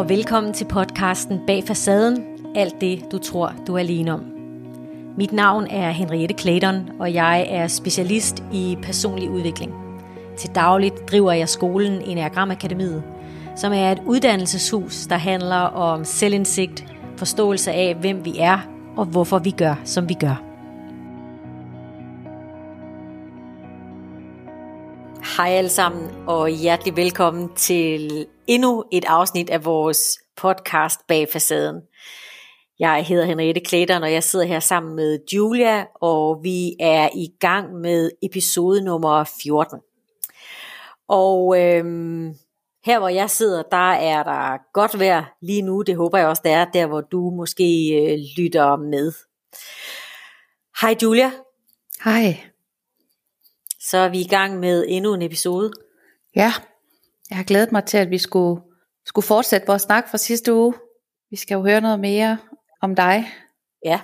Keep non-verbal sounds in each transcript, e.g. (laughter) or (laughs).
og velkommen til podcasten Bag Facaden, alt det du tror du er alene om. Mit navn er Henriette Clayton, og jeg er specialist i personlig udvikling. Til dagligt driver jeg skolen Enneagram Akademiet, som er et uddannelseshus, der handler om selvindsigt, forståelse af, hvem vi er og hvorfor vi gør, som vi gør. Hej alle sammen, og hjertelig velkommen til endnu et afsnit af vores podcast Bag Facaden. Jeg hedder Henriette Klæder, og jeg sidder her sammen med Julia, og vi er i gang med episode nummer 14. Og øhm, her hvor jeg sidder, der er der godt vejr lige nu. Det håber jeg også, der er der, hvor du måske øh, lytter med. Hej Julia. Hej. Så er vi i gang med endnu en episode. Ja, jeg har glædet mig til, at vi skulle, skulle fortsætte vores snak fra sidste uge. Vi skal jo høre noget mere om dig. Ja,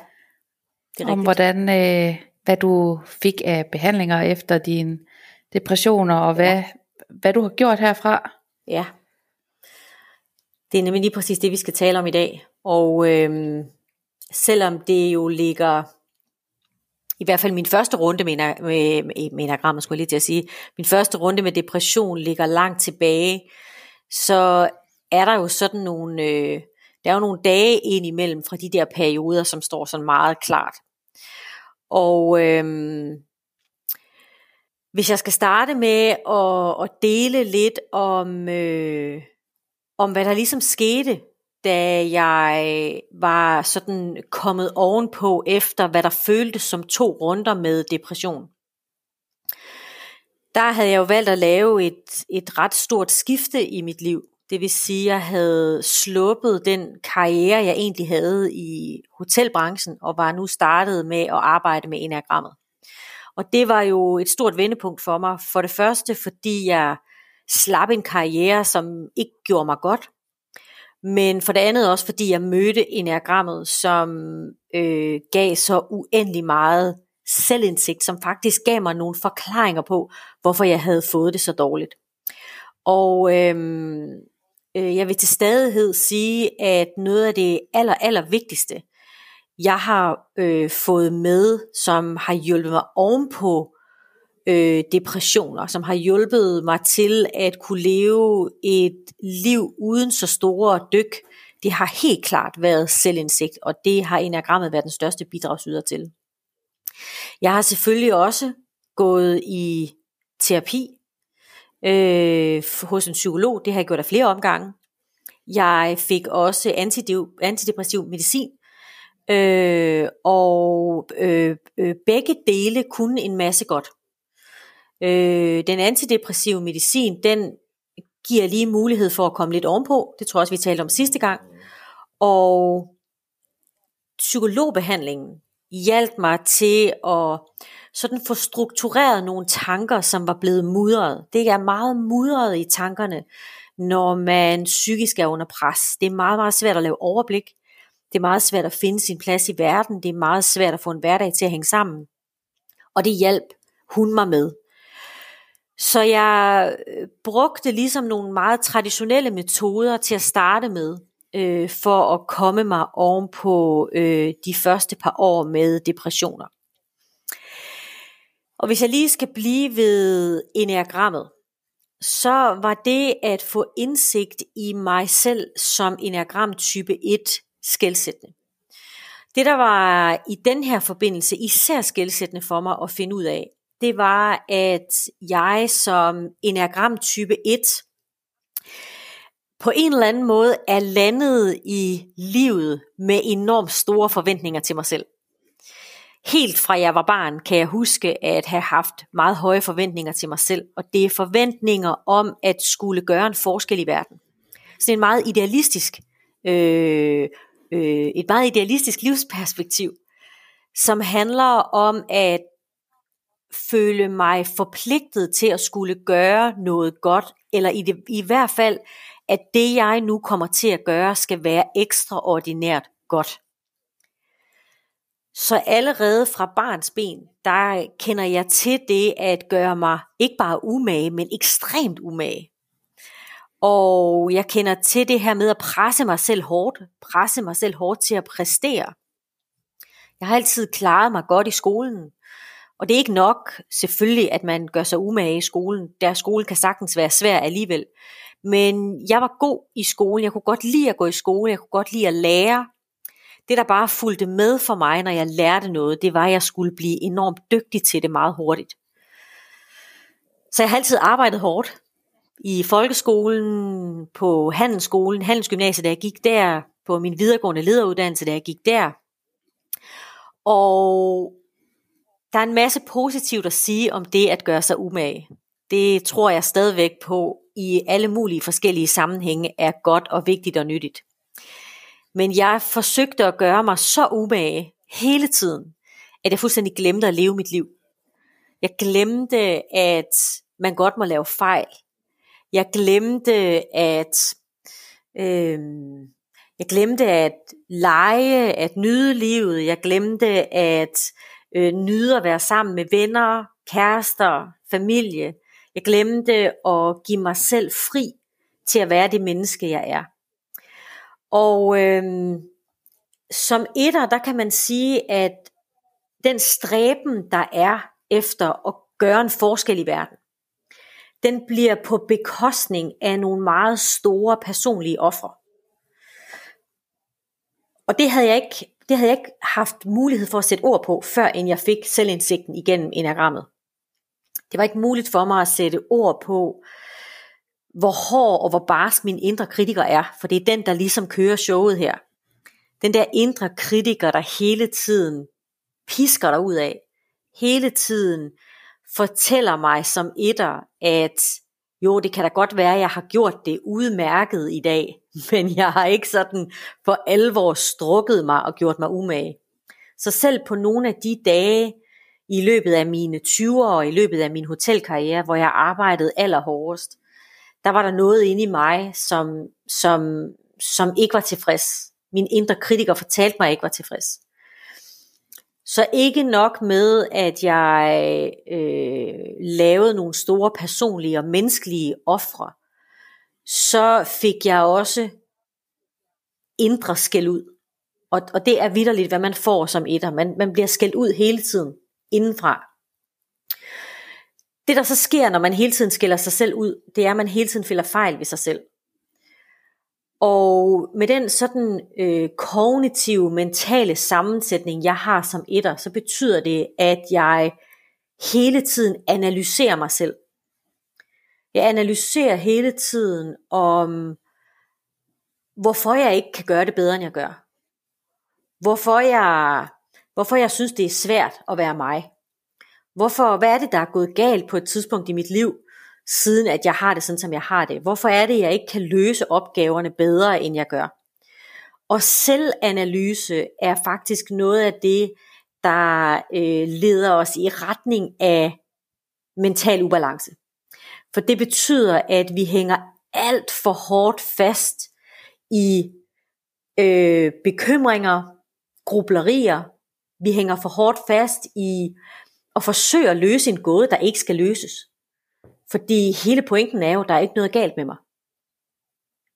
det er Om hvordan, øh, hvad du fik af behandlinger efter dine depressioner, og hvad, ja. hvad du har gjort herfra. Ja, det er nemlig lige præcis det, vi skal tale om i dag. Og øhm, selvom det jo ligger i hvert fald min første runde med, med, med, med enagrammet, skulle jeg lige til at sige, min første runde med depression ligger langt tilbage, så er der jo sådan nogle, øh, der er jo nogle dage ind imellem fra de der perioder, som står sådan meget klart. Og øh, hvis jeg skal starte med at, at dele lidt om, øh, om hvad der ligesom skete da jeg var sådan kommet ovenpå efter, hvad der føltes som to runder med depression. Der havde jeg jo valgt at lave et, et ret stort skifte i mit liv. Det vil sige, at jeg havde sluppet den karriere, jeg egentlig havde i hotelbranchen, og var nu startet med at arbejde med enagrammet. Og det var jo et stort vendepunkt for mig. For det første, fordi jeg slap en karriere, som ikke gjorde mig godt. Men for det andet også, fordi jeg mødte enagrammet, som øh, gav så uendelig meget selvindsigt, som faktisk gav mig nogle forklaringer på, hvorfor jeg havde fået det så dårligt. Og øh, øh, jeg vil til stadighed sige, at noget af det aller, aller vigtigste, jeg har øh, fået med, som har hjulpet mig ovenpå øh, depressioner, som har hjulpet mig til at kunne leve et liv uden så store dyk. Det har helt klart været selvindsigt, og det har enagrammet været den største bidragsyder til. Jeg har selvfølgelig også gået i terapi øh, hos en psykolog. Det har jeg gjort af flere omgange. Jeg fik også antidepressiv medicin, øh, og øh, øh, begge dele kunne en masse godt. Øh, den antidepressive medicin, den giver lige mulighed for at komme lidt ovenpå. Det tror jeg også, vi talte om sidste gang. Og psykologbehandlingen hjalp mig til at sådan få struktureret nogle tanker, som var blevet mudret. Det er meget mudret i tankerne, når man psykisk er under pres. Det er meget, meget svært at lave overblik. Det er meget svært at finde sin plads i verden. Det er meget svært at få en hverdag til at hænge sammen. Og det hjalp hun mig med. Så jeg øh, brugte ligesom nogle meget traditionelle metoder til at starte med, øh, for at komme mig oven på øh, de første par år med depressioner. Og hvis jeg lige skal blive ved enagrammet, så var det at få indsigt i mig selv som enagram type 1 skældsættende. Det der var i den her forbindelse især skældsættende for mig at finde ud af, det var, at jeg som enagram type 1 på en eller anden måde er landet i livet med enormt store forventninger til mig selv. Helt fra jeg var barn kan jeg huske at have haft meget høje forventninger til mig selv, og det er forventninger om at skulle gøre en forskel i verden. Så en meget idealistisk, øh, øh, et meget idealistisk livsperspektiv, som handler om at føle mig forpligtet til at skulle gøre noget godt, eller i, det, i hvert fald, at det jeg nu kommer til at gøre, skal være ekstraordinært godt. Så allerede fra barns ben, der kender jeg til det at gøre mig ikke bare umage, men ekstremt umage. Og jeg kender til det her med at presse mig selv hårdt, presse mig selv hårdt til at præstere. Jeg har altid klaret mig godt i skolen, og det er ikke nok selvfølgelig, at man gør sig umage i skolen. Der skole kan sagtens være svær alligevel. Men jeg var god i skolen. Jeg kunne godt lide at gå i skole. Jeg kunne godt lide at lære. Det, der bare fulgte med for mig, når jeg lærte noget, det var, at jeg skulle blive enormt dygtig til det meget hurtigt. Så jeg har altid arbejdet hårdt. I folkeskolen, på handelsskolen, handelsgymnasiet, da jeg gik der, på min videregående lederuddannelse, da jeg gik der. Og der er en masse positivt at sige om det at gøre sig umage. Det tror jeg stadigvæk på i alle mulige forskellige sammenhænge er godt og vigtigt og nyttigt. Men jeg forsøgte at gøre mig så umage hele tiden, at jeg fuldstændig glemte at leve mit liv. Jeg glemte, at man godt må lave fejl. Jeg glemte, at øh, jeg glemte at lege, at nyde livet. Jeg glemte at øh, nyde at være sammen med venner, kærester, familie. Jeg glemte at give mig selv fri til at være det menneske, jeg er. Og øh, som etter, der kan man sige, at den stræben, der er efter at gøre en forskel i verden, den bliver på bekostning af nogle meget store personlige ofre. Og det havde jeg ikke, det havde jeg ikke haft mulighed for at sætte ord på, før end jeg fik selvindsigten igennem enagrammet. Det var ikke muligt for mig at sætte ord på, hvor hård og hvor barsk min indre kritiker er, for det er den, der ligesom kører showet her. Den der indre kritiker, der hele tiden pisker dig ud af, hele tiden fortæller mig som etter, at jo, det kan da godt være, at jeg har gjort det udmærket i dag, (laughs) men jeg har ikke sådan for alvor strukket mig og gjort mig umage. Så selv på nogle af de dage i løbet af mine 20'ere og i løbet af min hotelkarriere, hvor jeg arbejdede allerhårdest, der var der noget inde i mig, som, som, som ikke var tilfreds. Min indre kritiker fortalte mig, at jeg ikke var tilfreds. Så ikke nok med, at jeg øh, lavede nogle store personlige og menneskelige ofre, så fik jeg også indre skæld ud. Og, og det er vidderligt, hvad man får som etter. Man, man bliver skældt ud hele tiden indenfra. Det der så sker, når man hele tiden skiller sig selv ud, det er, at man hele tiden finder fejl ved sig selv. Og med den sådan øh, kognitive, mentale sammensætning, jeg har som etter, så betyder det, at jeg hele tiden analyserer mig selv. Jeg analyserer hele tiden om, hvorfor jeg ikke kan gøre det bedre, end jeg gør. Hvorfor jeg, hvorfor jeg synes, det er svært at være mig. Hvorfor, hvad er det, der er gået galt på et tidspunkt i mit liv, siden at jeg har det sådan, som jeg har det? Hvorfor er det, jeg ikke kan løse opgaverne bedre, end jeg gør? Og selvanalyse er faktisk noget af det, der øh, leder os i retning af mental ubalance. For det betyder, at vi hænger alt for hårdt fast i øh, bekymringer, grublerier. Vi hænger for hårdt fast i at forsøge at løse en gåde, der ikke skal løses. Fordi hele pointen er jo, at der er ikke noget galt med mig.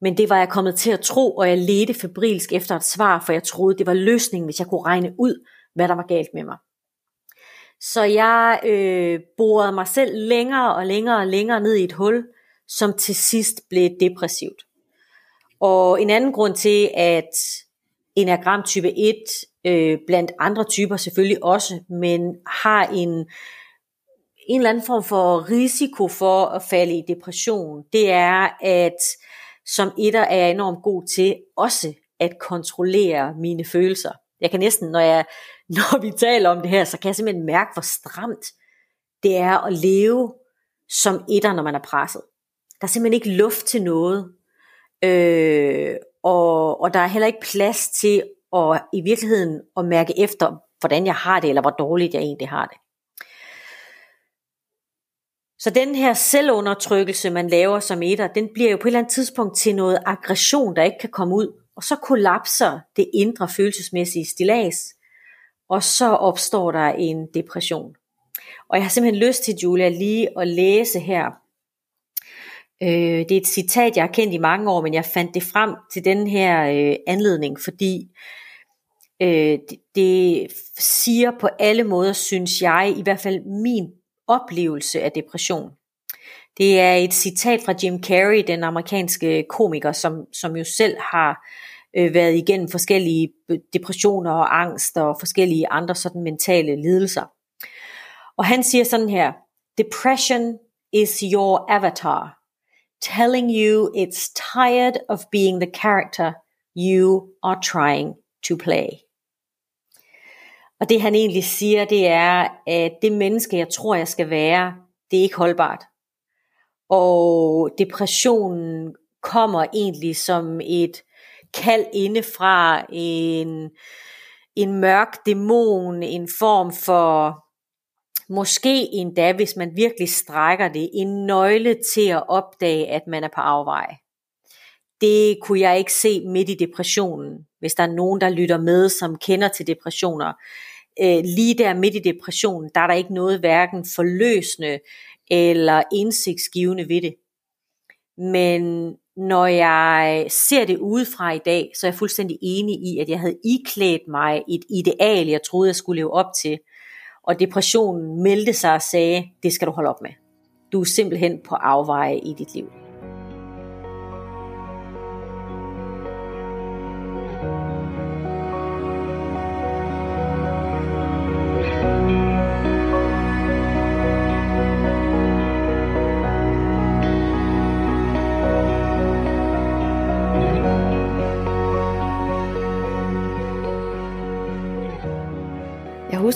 Men det var jeg kommet til at tro, og jeg ledte febrilsk efter et svar, for jeg troede, det var løsningen, hvis jeg kunne regne ud, hvad der var galt med mig. Så jeg øh, borede mig selv længere og længere og længere ned i et hul, som til sidst blev depressivt. Og en anden grund til, at enagram type 1, øh, blandt andre typer selvfølgelig også, men har en, en eller anden form for risiko for at falde i depression, det er, at som etter er jeg enormt god til også at kontrollere mine følelser. Jeg kan næsten, når, jeg, (laughs) når vi taler om det her, så kan jeg simpelthen mærke, hvor stramt det er at leve som etter, når man er presset. Der er simpelthen ikke luft til noget. Øh, og, og der er heller ikke plads til at i virkeligheden at mærke efter, hvordan jeg har det, eller hvor dårligt jeg egentlig har det. Så den her selvundertrykkelse, man laver som etter, den bliver jo på et eller andet tidspunkt til noget aggression, der ikke kan komme ud. Og så kollapser det indre følelsesmæssige stilas, og så opstår der en depression. Og jeg har simpelthen lyst til, Julia, lige at læse her Øh, det er et citat, jeg har kendt i mange år, men jeg fandt det frem til den her øh, anledning, fordi øh, det, det siger på alle måder, synes jeg, i hvert fald min oplevelse af depression. Det er et citat fra Jim Carrey, den amerikanske komiker, som, som jo selv har øh, Øh, været igennem forskellige depressioner og angst og forskellige andre sådan mentale lidelser. Og han siger sådan her, Depression is your avatar, telling you it's tired of being the character you are trying to play. Og det han egentlig siger, det er, at det menneske, jeg tror, jeg skal være, det er ikke holdbart. Og depressionen kommer egentlig som et kald inde fra en, en mørk dæmon, en form for, måske endda, hvis man virkelig strækker det, en nøgle til at opdage, at man er på afvej. Det kunne jeg ikke se midt i depressionen, hvis der er nogen, der lytter med, som kender til depressioner. Øh, lige der midt i depressionen, der er der ikke noget hverken forløsende eller indsigtsgivende ved det. Men når jeg ser det udefra i dag, så er jeg fuldstændig enig i, at jeg havde iklædt mig et ideal, jeg troede, jeg skulle leve op til. Og depressionen meldte sig og sagde, det skal du holde op med. Du er simpelthen på afveje i dit liv.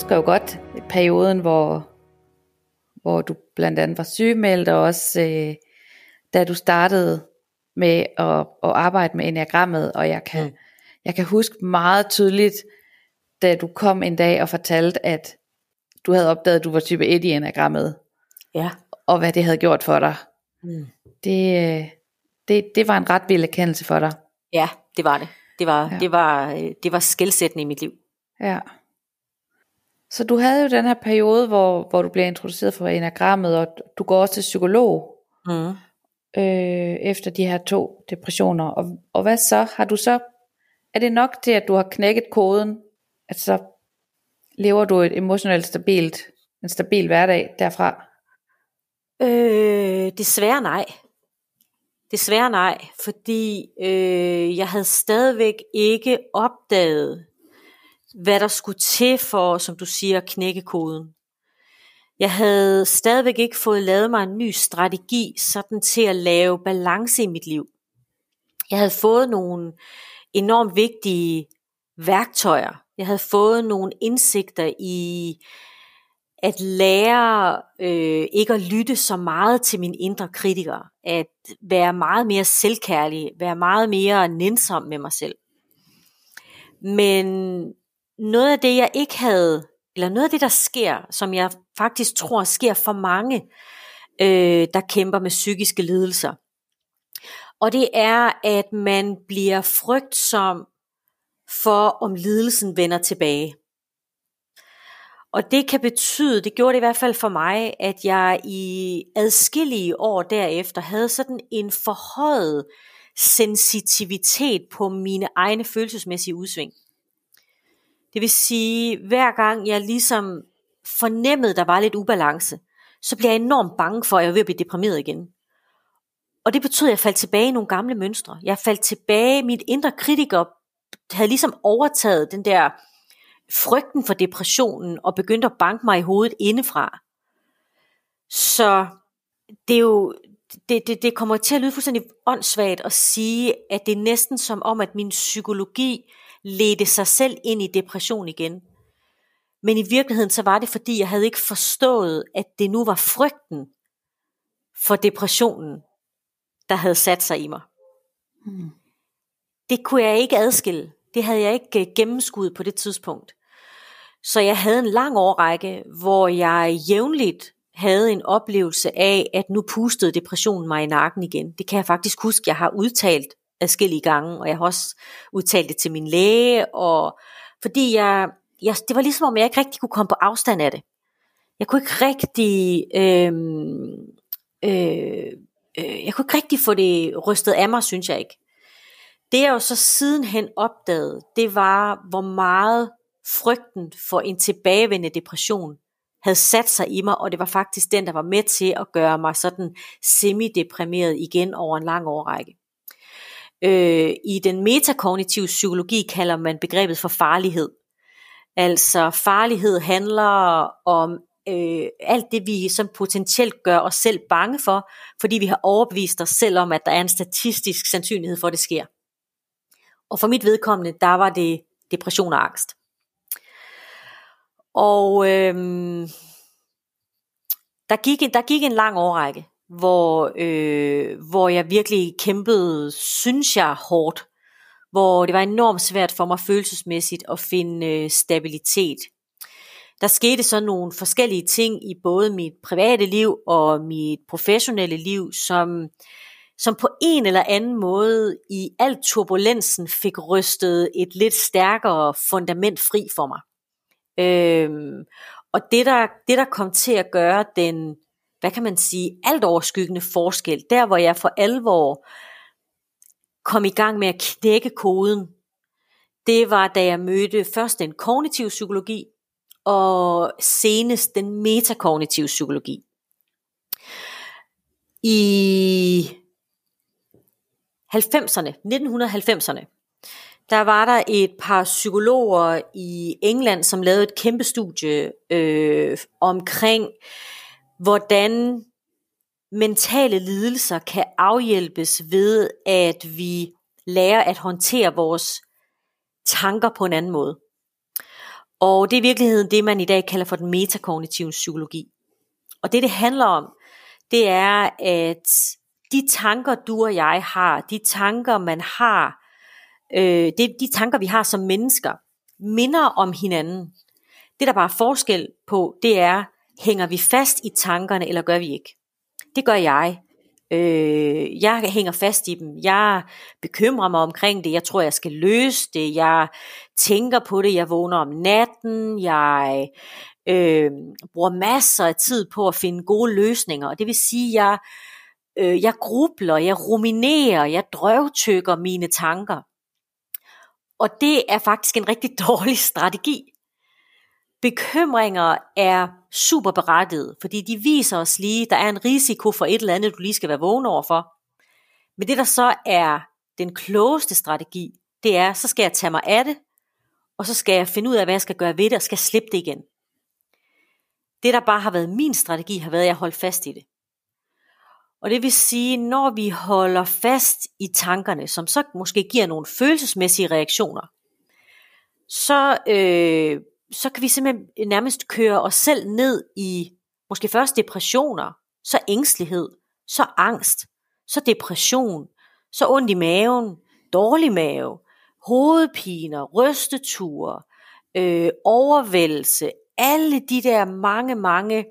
Husker jo godt perioden, hvor, hvor du blandt andet var sygemeldt, og også øh, da du startede med at, at arbejde med enagrammet, og jeg kan, mm. jeg kan huske meget tydeligt, da du kom en dag og fortalte, at du havde opdaget, at du var type 1 i enagrammet, ja. og hvad det havde gjort for dig. Mm. Det, øh, det, det var en ret vild erkendelse for dig. Ja, det var det. Det var, ja. det var, øh, det var skældsættende i mit liv. Ja. Så du havde jo den her periode, hvor, hvor du bliver introduceret for enagrammet, og du går også til psykolog mm. øh, efter de her to depressioner. Og, og hvad så? Har du så, er det nok til, at du har knækket koden, at så lever du et emotionelt stabilt, en stabil hverdag derfra? Øh, desværre nej. Desværre nej, fordi øh, jeg havde stadigvæk ikke opdaget hvad der skulle til for, som du siger, at knække koden. Jeg havde stadigvæk ikke fået lavet mig en ny strategi, sådan til at lave balance i mit liv. Jeg havde fået nogle enormt vigtige værktøjer. Jeg havde fået nogle indsigter i at lære øh, ikke at lytte så meget til min indre kritiker, at være meget mere selvkærlig, være meget mere nænsom med mig selv. Men noget af det, jeg ikke havde, eller noget af det, der sker, som jeg faktisk tror sker for mange, øh, der kæmper med psykiske lidelser. Og det er, at man bliver frygtsom for, om lidelsen vender tilbage. Og det kan betyde, det gjorde det i hvert fald for mig, at jeg i adskillige år derefter havde sådan en forhøjet sensitivitet på mine egne følelsesmæssige udsving. Det vil sige, hver gang jeg ligesom fornemmede, der var lidt ubalance, så blev jeg enormt bange for, at jeg var ved at blive deprimeret igen. Og det betød, at jeg faldt tilbage i nogle gamle mønstre. Jeg faldt tilbage, mit indre kritiker havde ligesom overtaget den der frygten for depressionen og begyndte at banke mig i hovedet indefra. Så det er jo, det, det, det kommer til at lyde fuldstændig åndssvagt at sige, at det er næsten som om, at min psykologi ledte sig selv ind i depression igen. Men i virkeligheden så var det fordi, jeg havde ikke forstået, at det nu var frygten for depressionen, der havde sat sig i mig. Hmm. Det kunne jeg ikke adskille. Det havde jeg ikke øh, gennemskuddet på det tidspunkt. Så jeg havde en lang årrække, hvor jeg jævnligt havde en oplevelse af, at nu pustede depressionen mig i nakken igen. Det kan jeg faktisk huske, jeg har udtalt adskillige gange, og jeg har også udtalt det til min læge, og fordi jeg, jeg, det var ligesom om, jeg ikke rigtig kunne komme på afstand af det. Jeg kunne ikke rigtig øh, øh, øh, jeg kunne ikke rigtig få det rystet af mig, synes jeg ikke. Det jeg jo så sidenhen opdagede, det var, hvor meget frygten for en tilbagevendende depression havde sat sig i mig, og det var faktisk den, der var med til at gøre mig sådan semi-deprimeret igen over en lang årrække. Øh, I den metakognitive psykologi kalder man begrebet for farlighed. Altså farlighed handler om øh, alt det, vi som potentielt gør os selv bange for, fordi vi har overbevist os selv om, at der er en statistisk sandsynlighed for, at det sker. Og for mit vedkommende, der var det depression og angst. Og øhm, der, gik, en, der gik en lang årrække, hvor, øh, hvor jeg virkelig kæmpede, synes jeg, hårdt. Hvor det var enormt svært for mig følelsesmæssigt at finde øh, stabilitet. Der skete så nogle forskellige ting i både mit private liv og mit professionelle liv, som, som på en eller anden måde i al turbulensen fik rystet et lidt stærkere fundament fri for mig. Øhm, og det der, det der kom til at gøre den, hvad kan man sige, alt overskyggende forskel, der hvor jeg for alvor kom i gang med at knække koden, det var da jeg mødte først den kognitive psykologi, og senest den metakognitive psykologi. I 90'erne, 1990'erne, der var der et par psykologer i England, som lavede et kæmpe studie øh, omkring, hvordan mentale lidelser kan afhjælpes ved, at vi lærer at håndtere vores tanker på en anden måde. Og det er i virkeligheden det, man i dag kalder for den metakognitive psykologi. Og det, det handler om, det er, at de tanker, du og jeg har, de tanker, man har, øh, det, de tanker, vi har som mennesker, minder om hinanden. Det, der bare er forskel på, det er, hænger vi fast i tankerne, eller gør vi ikke? Det gør jeg. Øh, jeg hænger fast i dem. Jeg bekymrer mig omkring det. Jeg tror, jeg skal løse det. Jeg tænker på det. Jeg vågner om natten. Jeg øh, bruger masser af tid på at finde gode løsninger. Og det vil sige, at jeg, øh, jeg grubler, jeg ruminerer, jeg drøvtykker mine tanker. Og det er faktisk en rigtig (laughs) dårlig strategi. Bekymringer er super berettiget, fordi de viser os lige, der er en risiko for et eller andet, du lige skal være vågen over for. Men det der så er den klogeste strategi, det er, så skal jeg tage mig af det, og så skal jeg finde ud af, hvad jeg skal gøre ved det, og skal slippe det igen. Det der bare har været min strategi, har været, at jeg holdt fast i det. Og det vil sige, når vi holder fast i tankerne, som så måske giver nogle følelsesmæssige reaktioner, så, øh, så kan vi simpelthen nærmest køre os selv ned i måske først depressioner, så ængstelighed, så angst, så depression, så ondt i maven, dårlig mave, hovedpiner, rysteture, øh, overvældelse, alle de der mange, mange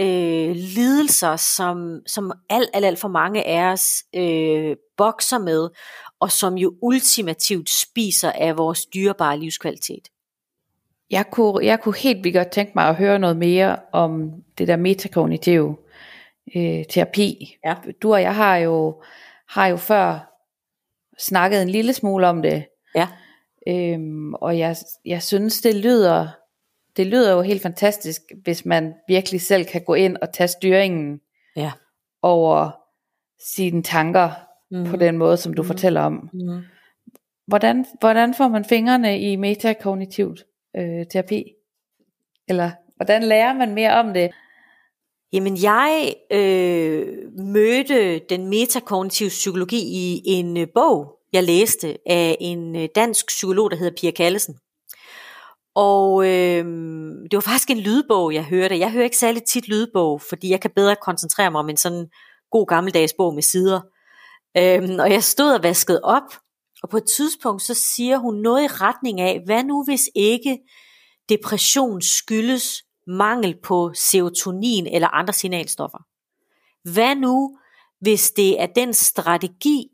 øh, lidelser, som, som alt, alt, alt for mange af os øh, bokser med, og som jo ultimativt spiser af vores dyrebare livskvalitet. Jeg kunne, jeg kunne helt vildt godt tænke mig at høre noget mere om det der metakognitive øh, terapi. Ja. Du og jeg har jo, har jo før snakket en lille smule om det. Ja. Øhm, og jeg, jeg synes, det lyder det lyder jo helt fantastisk, hvis man virkelig selv kan gå ind og tage styringen ja. over sine tanker mm. på den måde, som du mm. fortæller om. Mm. Hvordan, hvordan får man fingrene i metakognitivt øh, terapi? Eller hvordan lærer man mere om det? Jamen jeg øh, mødte den metakognitive psykologi i en øh, bog, jeg læste af en øh, dansk psykolog, der hedder Pia Kallesen. Og øh, det var faktisk en lydbog, jeg hørte. Jeg hører ikke særlig tit lydbog, fordi jeg kan bedre koncentrere mig om en sådan god gammeldags bog med sider. Øh, og jeg stod og vaskede op, og på et tidspunkt så siger hun noget i retning af, hvad nu hvis ikke depression skyldes mangel på serotonin eller andre signalstoffer? Hvad nu, hvis det er den strategi,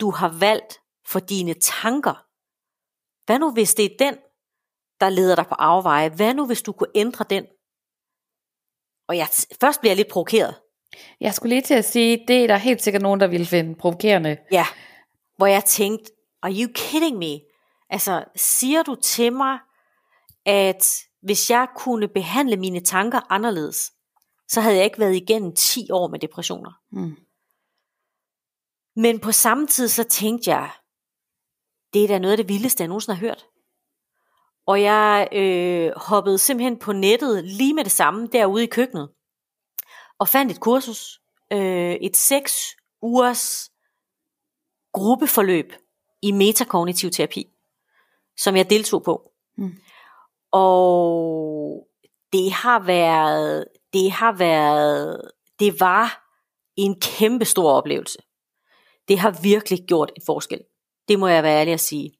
du har valgt for dine tanker? Hvad nu, hvis det er den, der leder dig på afveje. Hvad nu, hvis du kunne ændre den? Og jeg, først bliver jeg lidt provokeret. Jeg skulle lige til at sige, det er der helt sikkert nogen, der ville finde provokerende. Ja, hvor jeg tænkte, are you kidding me? Altså, siger du til mig, at hvis jeg kunne behandle mine tanker anderledes, så havde jeg ikke været igennem 10 år med depressioner. Mm. Men på samme tid så tænkte jeg, det er da noget af det vildeste, jeg nogensinde har hørt. Og jeg øh, hoppede simpelthen på nettet lige med det samme derude i køkkenet. Og fandt et kursus. Øh, et 6 ugers gruppeforløb i metakognitiv terapi, som jeg deltog på. Mm. Og det har været, det har været, det var en kæmpe stor oplevelse. Det har virkelig gjort en forskel. Det må jeg være ærlig at sige.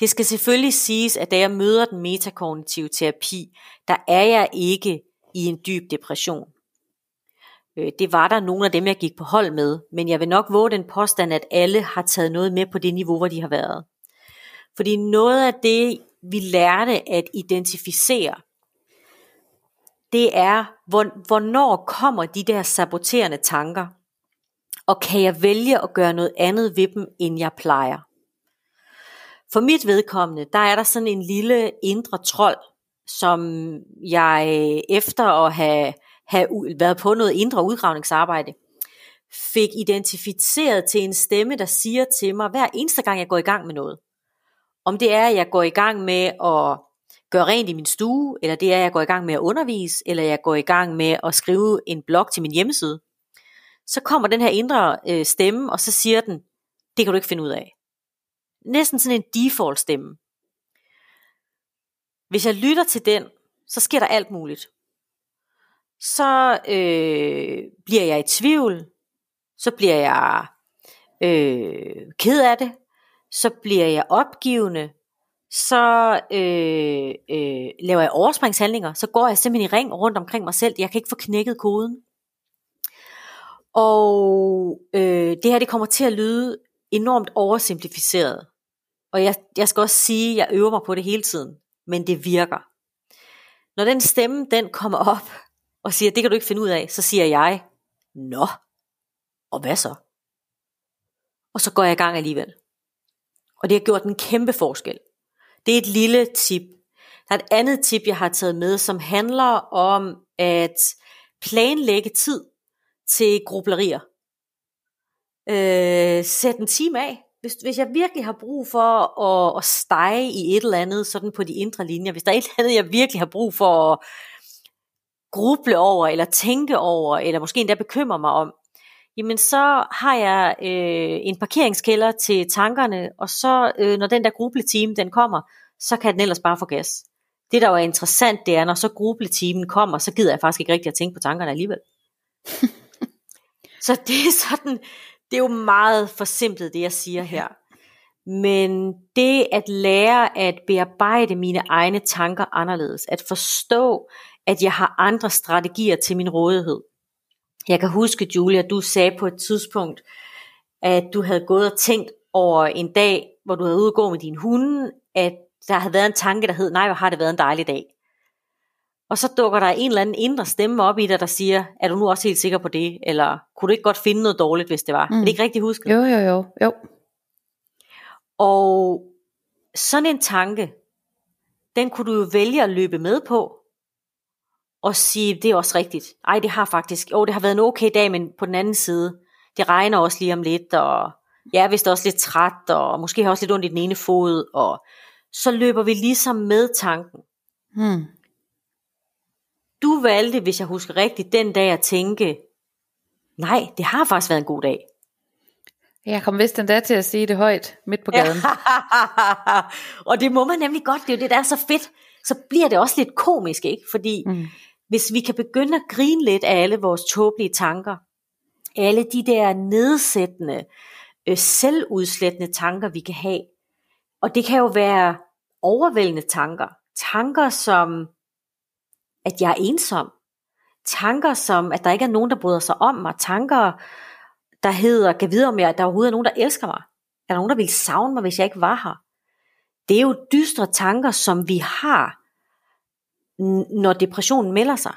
Det skal selvfølgelig siges, at da jeg møder den metakognitive terapi, der er jeg ikke i en dyb depression. Øh, det var der nogle af dem, jeg gik på hold med, men jeg vil nok våge den påstand, at alle har taget noget med på det niveau, hvor de har været. Fordi noget af det, vi lærte at identificere, det er, hvornår kommer de der saboterende tanker, og kan jeg vælge at gøre noget andet ved dem, end jeg plejer. For mit vedkommende, der er der sådan en lille indre trold, som jeg øh, efter at have, have været på noget indre udgravningsarbejde, fik identificeret til en stemme, der siger til mig, hver eneste gang jeg går i gang med noget. Om det er, at jeg går i gang med at gøre rent i min stue, eller det er, at jeg går i gang med at undervise, eller jeg går i gang med at skrive en blog til min hjemmeside, så kommer den her indre øh, stemme, og så siger den, det kan du ikke finde ud af. Næsten sådan en default stemme. Hvis jeg lytter til den, så sker der alt muligt. Så øh, bliver jeg i tvivl, så bliver jeg øh, ked af det, så bliver jeg opgivende, så øh, øh, laver jeg overspringshandlinger, så går jeg simpelthen i ring rundt omkring mig selv. Jeg kan ikke få knækket koden. Og øh, det her det kommer til at lyde enormt oversimplificeret. Og jeg, jeg skal også sige, at jeg øver mig på det hele tiden, men det virker. Når den stemme den kommer op og siger, det kan du ikke finde ud af, så siger jeg, nå, og hvad så? Og så går jeg i gang alligevel. Og det har gjort en kæmpe forskel. Det er et lille tip. Der er et andet tip, jeg har taget med, som handler om at planlægge tid til grublerier. Øh, sæt en time af. Hvis, hvis jeg virkelig har brug for at, at stege i et eller andet, sådan på de indre linjer, hvis der er et eller andet, jeg virkelig har brug for at gruble over, eller tænke over, eller måske endda bekymre mig om, jamen så har jeg øh, en parkeringskælder til tankerne, og så øh, når den der grubletime den kommer, så kan den ellers bare få gas. Det der jo er interessant, det er, når så grubletimen kommer, så gider jeg faktisk ikke rigtig at tænke på tankerne alligevel. (laughs) så det er sådan, det er jo meget forsimplet det jeg siger her. Men det at lære at bearbejde mine egne tanker anderledes, at forstå, at jeg har andre strategier til min rådighed, jeg kan huske, Julia, du sagde på et tidspunkt, at du havde gået og tænkt over en dag, hvor du havde ude gå med din hunde, at der havde været en tanke, der hed, nej, hvor har det været en dejlig dag. Og så dukker der en eller anden indre stemme op i dig, der siger, er du nu også helt sikker på det? Eller kunne du ikke godt finde noget dårligt, hvis det var? Mm. Er det ikke rigtigt husket? Jo, jo, jo. jo. Og sådan en tanke, den kunne du jo vælge at løbe med på, og sige, det er også rigtigt. Ej, det har faktisk, oh, det har været en okay dag, men på den anden side, det regner også lige om lidt, og jeg er vist også lidt træt, og måske har også lidt ondt i den ene fod, og så løber vi ligesom med tanken. Hmm. Du valgte, hvis jeg husker rigtigt, den dag at tænke, nej, det har faktisk været en god dag. Jeg kom vist endda til at sige det højt, midt på gaden. (laughs) og det må man nemlig godt, det er jo det, der er så fedt. Så bliver det også lidt komisk, ikke? Fordi mm hvis vi kan begynde at grine lidt af alle vores tåbelige tanker, alle de der nedsættende, øh, selvudslættende tanker, vi kan have, og det kan jo være overvældende tanker, tanker som, at jeg er ensom, tanker som, at der ikke er nogen, der bryder sig om mig, tanker, der hedder, kan vide om jeg, der overhovedet er nogen, der elsker mig, er der nogen, der vil savne mig, hvis jeg ikke var her. Det er jo dystre tanker, som vi har, når depressionen melder sig.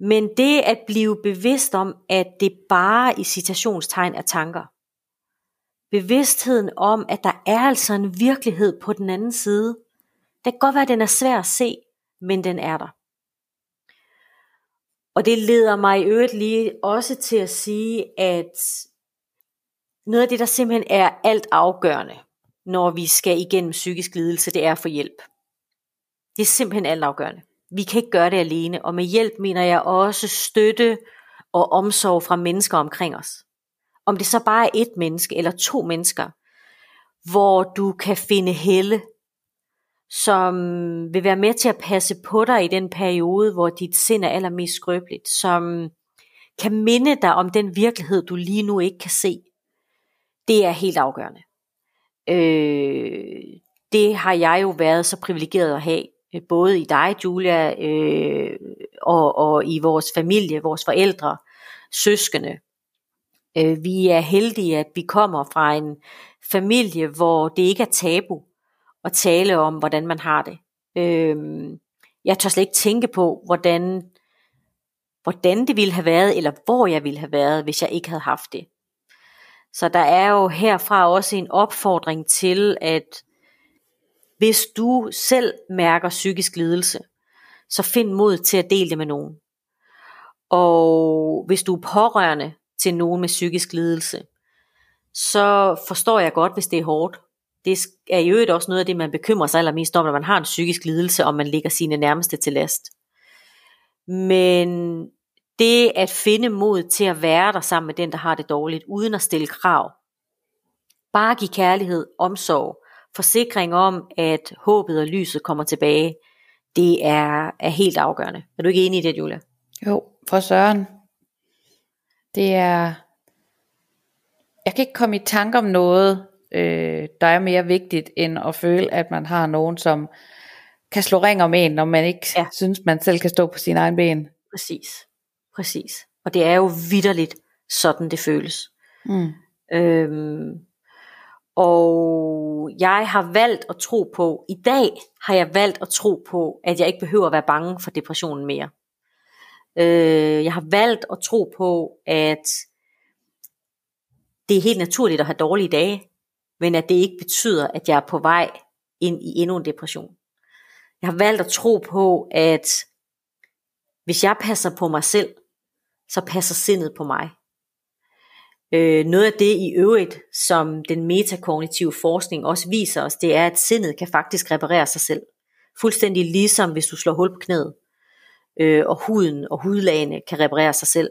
Men det at blive bevidst om, at det bare i citationstegn er tanker. Bevidstheden om, at der er altså en virkelighed på den anden side. Det kan godt være, at den er svær at se, men den er der. Og det leder mig i øvrigt lige også til at sige, at noget af det, der simpelthen er alt afgørende, når vi skal igennem psykisk lidelse, det er at få hjælp. Det er simpelthen altafgørende. Vi kan ikke gøre det alene, og med hjælp mener jeg også støtte og omsorg fra mennesker omkring os. Om det så bare er et menneske eller to mennesker, hvor du kan finde helle, som vil være med til at passe på dig i den periode, hvor dit sind er allermest skrøbeligt, som kan minde dig om den virkelighed, du lige nu ikke kan se. Det er helt afgørende. Øh, det har jeg jo været så privilegeret at have, både i dig, Julia, øh, og, og i vores familie, vores forældre, søskende. Øh, vi er heldige, at vi kommer fra en familie, hvor det ikke er tabu at tale om, hvordan man har det. Øh, jeg tør slet ikke tænke på, hvordan, hvordan det ville have været, eller hvor jeg ville have været, hvis jeg ikke havde haft det. Så der er jo herfra også en opfordring til, at hvis du selv mærker psykisk lidelse, så find mod til at dele det med nogen. Og hvis du er pårørende til nogen med psykisk lidelse, så forstår jeg godt, hvis det er hårdt. Det er i øvrigt også noget af det, man bekymrer sig allermest om, når man har en psykisk lidelse, og man ligger sine nærmeste til last. Men det at finde mod til at være der sammen med den, der har det dårligt, uden at stille krav. Bare give kærlighed, omsorg, forsikring om, at håbet og lyset kommer tilbage, det er, er helt afgørende. Er du ikke enig i det, Julia? Jo, for Søren. Det er... Jeg kan ikke komme i tanke om noget, øh, der er mere vigtigt, end at føle, at man har nogen, som kan slå ring om en, når man ikke ja. synes, man selv kan stå på sine egne ben. Præcis. Præcis. Og det er jo vidderligt, sådan det føles. Mm. Øhm, og jeg har valgt at tro på, i dag har jeg valgt at tro på, at jeg ikke behøver at være bange for depressionen mere. Øh, jeg har valgt at tro på, at det er helt naturligt at have dårlige dage, men at det ikke betyder, at jeg er på vej ind i endnu en depression. Jeg har valgt at tro på, at hvis jeg passer på mig selv, så passer sindet på mig. Øh, noget af det i øvrigt, som den metakognitive forskning også viser os, det er, at sindet kan faktisk reparere sig selv. Fuldstændig ligesom hvis du slår hul på knæet, øh, og huden og hudlagene kan reparere sig selv.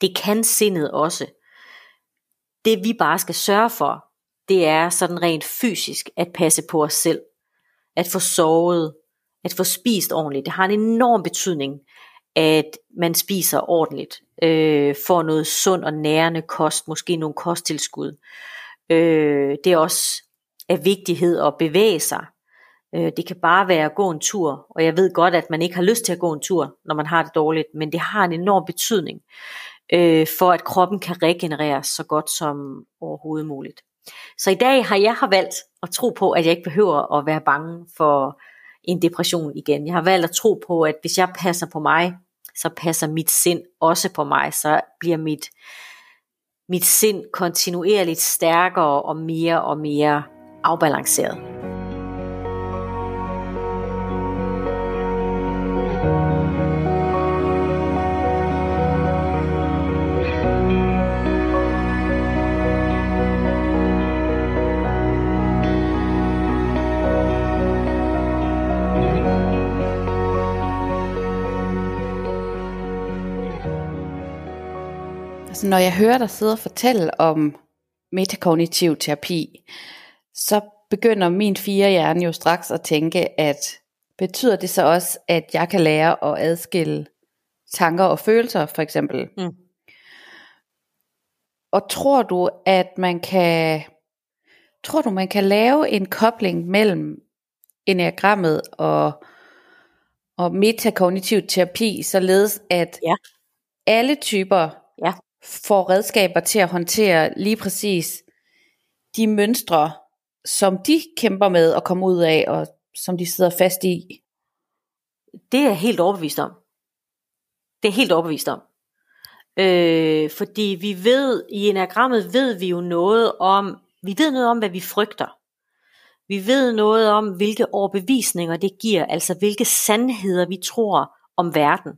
Det kan sindet også. Det vi bare skal sørge for, det er sådan rent fysisk at passe på os selv. At få sovet, at få spist ordentligt. Det har en enorm betydning at man spiser ordentligt, øh, får noget sund og nærende kost, måske nogle kosttilskud. Øh, det er også af vigtighed at bevæge sig. Øh, det kan bare være at gå en tur, og jeg ved godt, at man ikke har lyst til at gå en tur, når man har det dårligt, men det har en enorm betydning øh, for, at kroppen kan regenereres så godt som overhovedet muligt. Så i dag har jeg har valgt at tro på, at jeg ikke behøver at være bange for en depression igen. Jeg har valgt at tro på, at hvis jeg passer på mig, så passer mit sind også på mig, så bliver mit, mit sind kontinuerligt stærkere og mere og mere afbalanceret. Altså når jeg hører dig sidde og fortælle om metakognitiv terapi, så begynder min fire hjerne jo straks at tænke, at betyder det så også, at jeg kan lære at adskille tanker og følelser, for eksempel? Mm. Og tror du, at man kan tror du, man kan lave en kobling mellem enagrammet og, og metakognitiv terapi, således at ja. alle typer ja får redskaber til at håndtere lige præcis de mønstre, som de kæmper med at komme ud af, og som de sidder fast i? Det er jeg helt overbevist om. Det er helt overbevist om. Øh, fordi vi ved, i enagrammet ved vi jo noget om, vi ved noget om, hvad vi frygter. Vi ved noget om, hvilke overbevisninger det giver, altså hvilke sandheder vi tror om verden.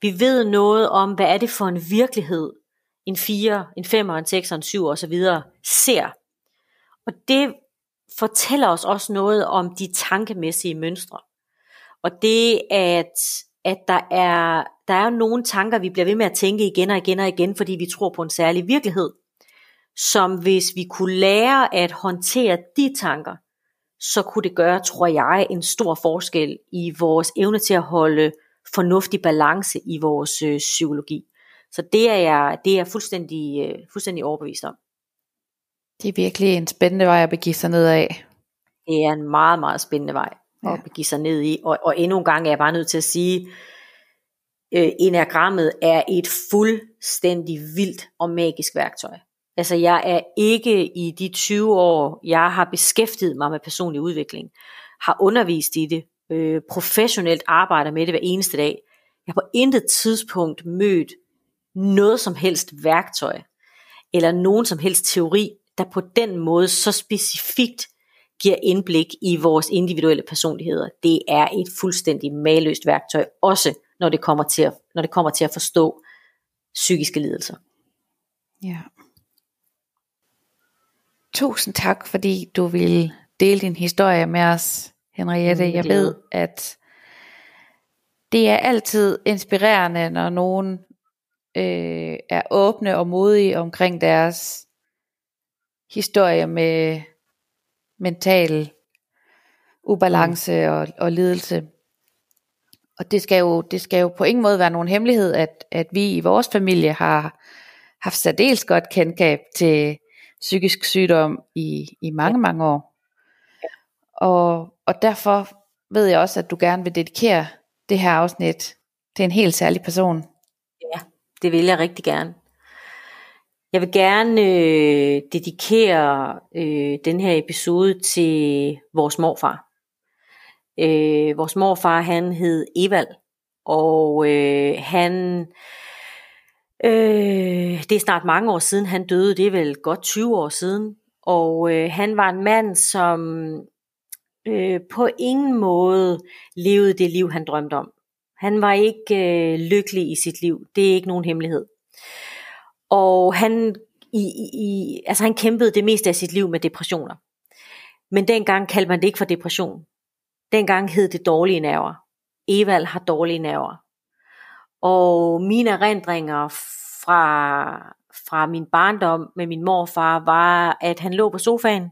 Vi ved noget om, hvad er det for en virkelighed, en 4, en 5, en 6, en 7 osv. ser. Og det fortæller os også noget om de tankemæssige mønstre. Og det, at, at der, er, der er nogle tanker, vi bliver ved med at tænke igen og igen og igen, fordi vi tror på en særlig virkelighed, som hvis vi kunne lære at håndtere de tanker, så kunne det gøre, tror jeg, en stor forskel i vores evne til at holde fornuftig balance i vores øh, psykologi. Så det er jeg, det er jeg fuldstændig, øh, fuldstændig overbevist om. Det er virkelig en spændende vej at begive sig ned af. Det er en meget, meget spændende vej at ja. begive sig ned i. Og, og endnu en gang er jeg bare nødt til at sige, øh, enagrammet er et fuldstændig vildt og magisk værktøj. Altså jeg er ikke i de 20 år, jeg har beskæftiget mig med personlig udvikling, har undervist i det, øh, professionelt arbejder med det hver eneste dag. Jeg har på intet tidspunkt mødt noget som helst værktøj, eller nogen som helst teori, der på den måde så specifikt giver indblik i vores individuelle personligheder. Det er et fuldstændig maløst værktøj, også når det kommer til at, når det kommer til at forstå psykiske lidelser. Ja. Tusind tak, fordi du ville dele din historie med os, Henriette. Mm, jeg ved, at det er altid inspirerende, når nogen øh, er åbne og modige omkring deres historie med mental ubalance mm. og, og lidelse. Og det skal, jo, det skal jo på ingen måde være nogen hemmelighed, at, at vi i vores familie har haft særdeles godt kendskab til psykisk sygdom i, i mange, mange år. Og, og derfor ved jeg også, at du gerne vil dedikere det her afsnit til en helt særlig person. Ja, det vil jeg rigtig gerne. Jeg vil gerne øh, dedikere øh, den her episode til vores morfar. Øh, vores morfar, han hed Evald, og øh, han, øh, det er snart mange år siden, han døde, det er vel godt 20 år siden, og øh, han var en mand, som øh, på ingen måde levede det liv, han drømte om. Han var ikke øh, lykkelig i sit liv, det er ikke nogen hemmelighed. Og han, i, i, altså han kæmpede det meste af sit liv med depressioner. Men dengang kaldte man det ikke for depression. Dengang hed det dårlige nerver. Evald har dårlige nerver. Og mine erindringer fra, fra min barndom med min morfar var, at han lå på sofaen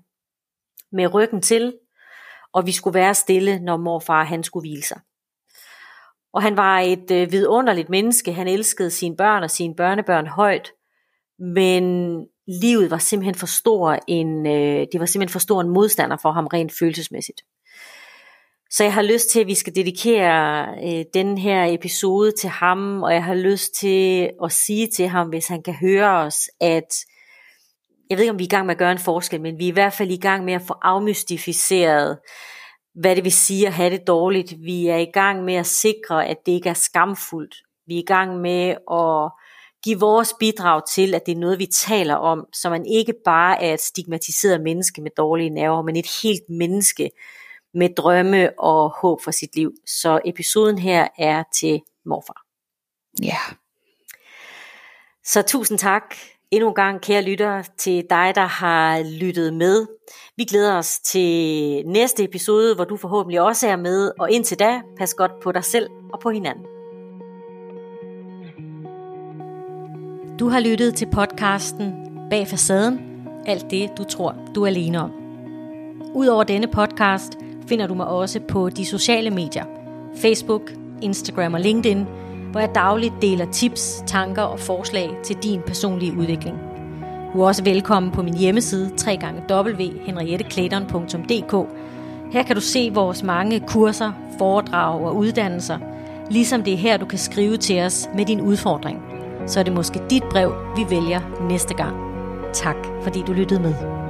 med ryggen til, og vi skulle være stille, når morfar han skulle hvile sig. Og han var et øh, vidunderligt menneske. Han elskede sine børn og sine børnebørn højt men livet var simpelthen for stor en, øh, det var simpelthen for stor en modstander for ham rent følelsesmæssigt. Så jeg har lyst til, at vi skal dedikere øh, den her episode til ham, og jeg har lyst til at sige til ham, hvis han kan høre os, at jeg ved ikke, om vi er i gang med at gøre en forskel, men vi er i hvert fald i gang med at få afmystificeret, hvad det vil sige at have det dårligt. Vi er i gang med at sikre, at det ikke er skamfuldt. Vi er i gang med at give vores bidrag til, at det er noget, vi taler om, så man ikke bare er et stigmatiseret menneske med dårlige nerver, men et helt menneske med drømme og håb for sit liv. Så episoden her er til morfar. Ja. Så tusind tak endnu en gang, kære lytter, til dig, der har lyttet med. Vi glæder os til næste episode, hvor du forhåbentlig også er med, og indtil da, pas godt på dig selv og på hinanden. Du har lyttet til podcasten Bag facaden, alt det du tror, du er alene om. Udover denne podcast finder du mig også på de sociale medier, Facebook, Instagram og LinkedIn, hvor jeg dagligt deler tips, tanker og forslag til din personlige udvikling. Du er også velkommen på min hjemmeside www.henrietteklæderen.dk. Her kan du se vores mange kurser, foredrag og uddannelser, ligesom det er her, du kan skrive til os med din udfordring – så er det måske dit brev, vi vælger næste gang. Tak fordi du lyttede med.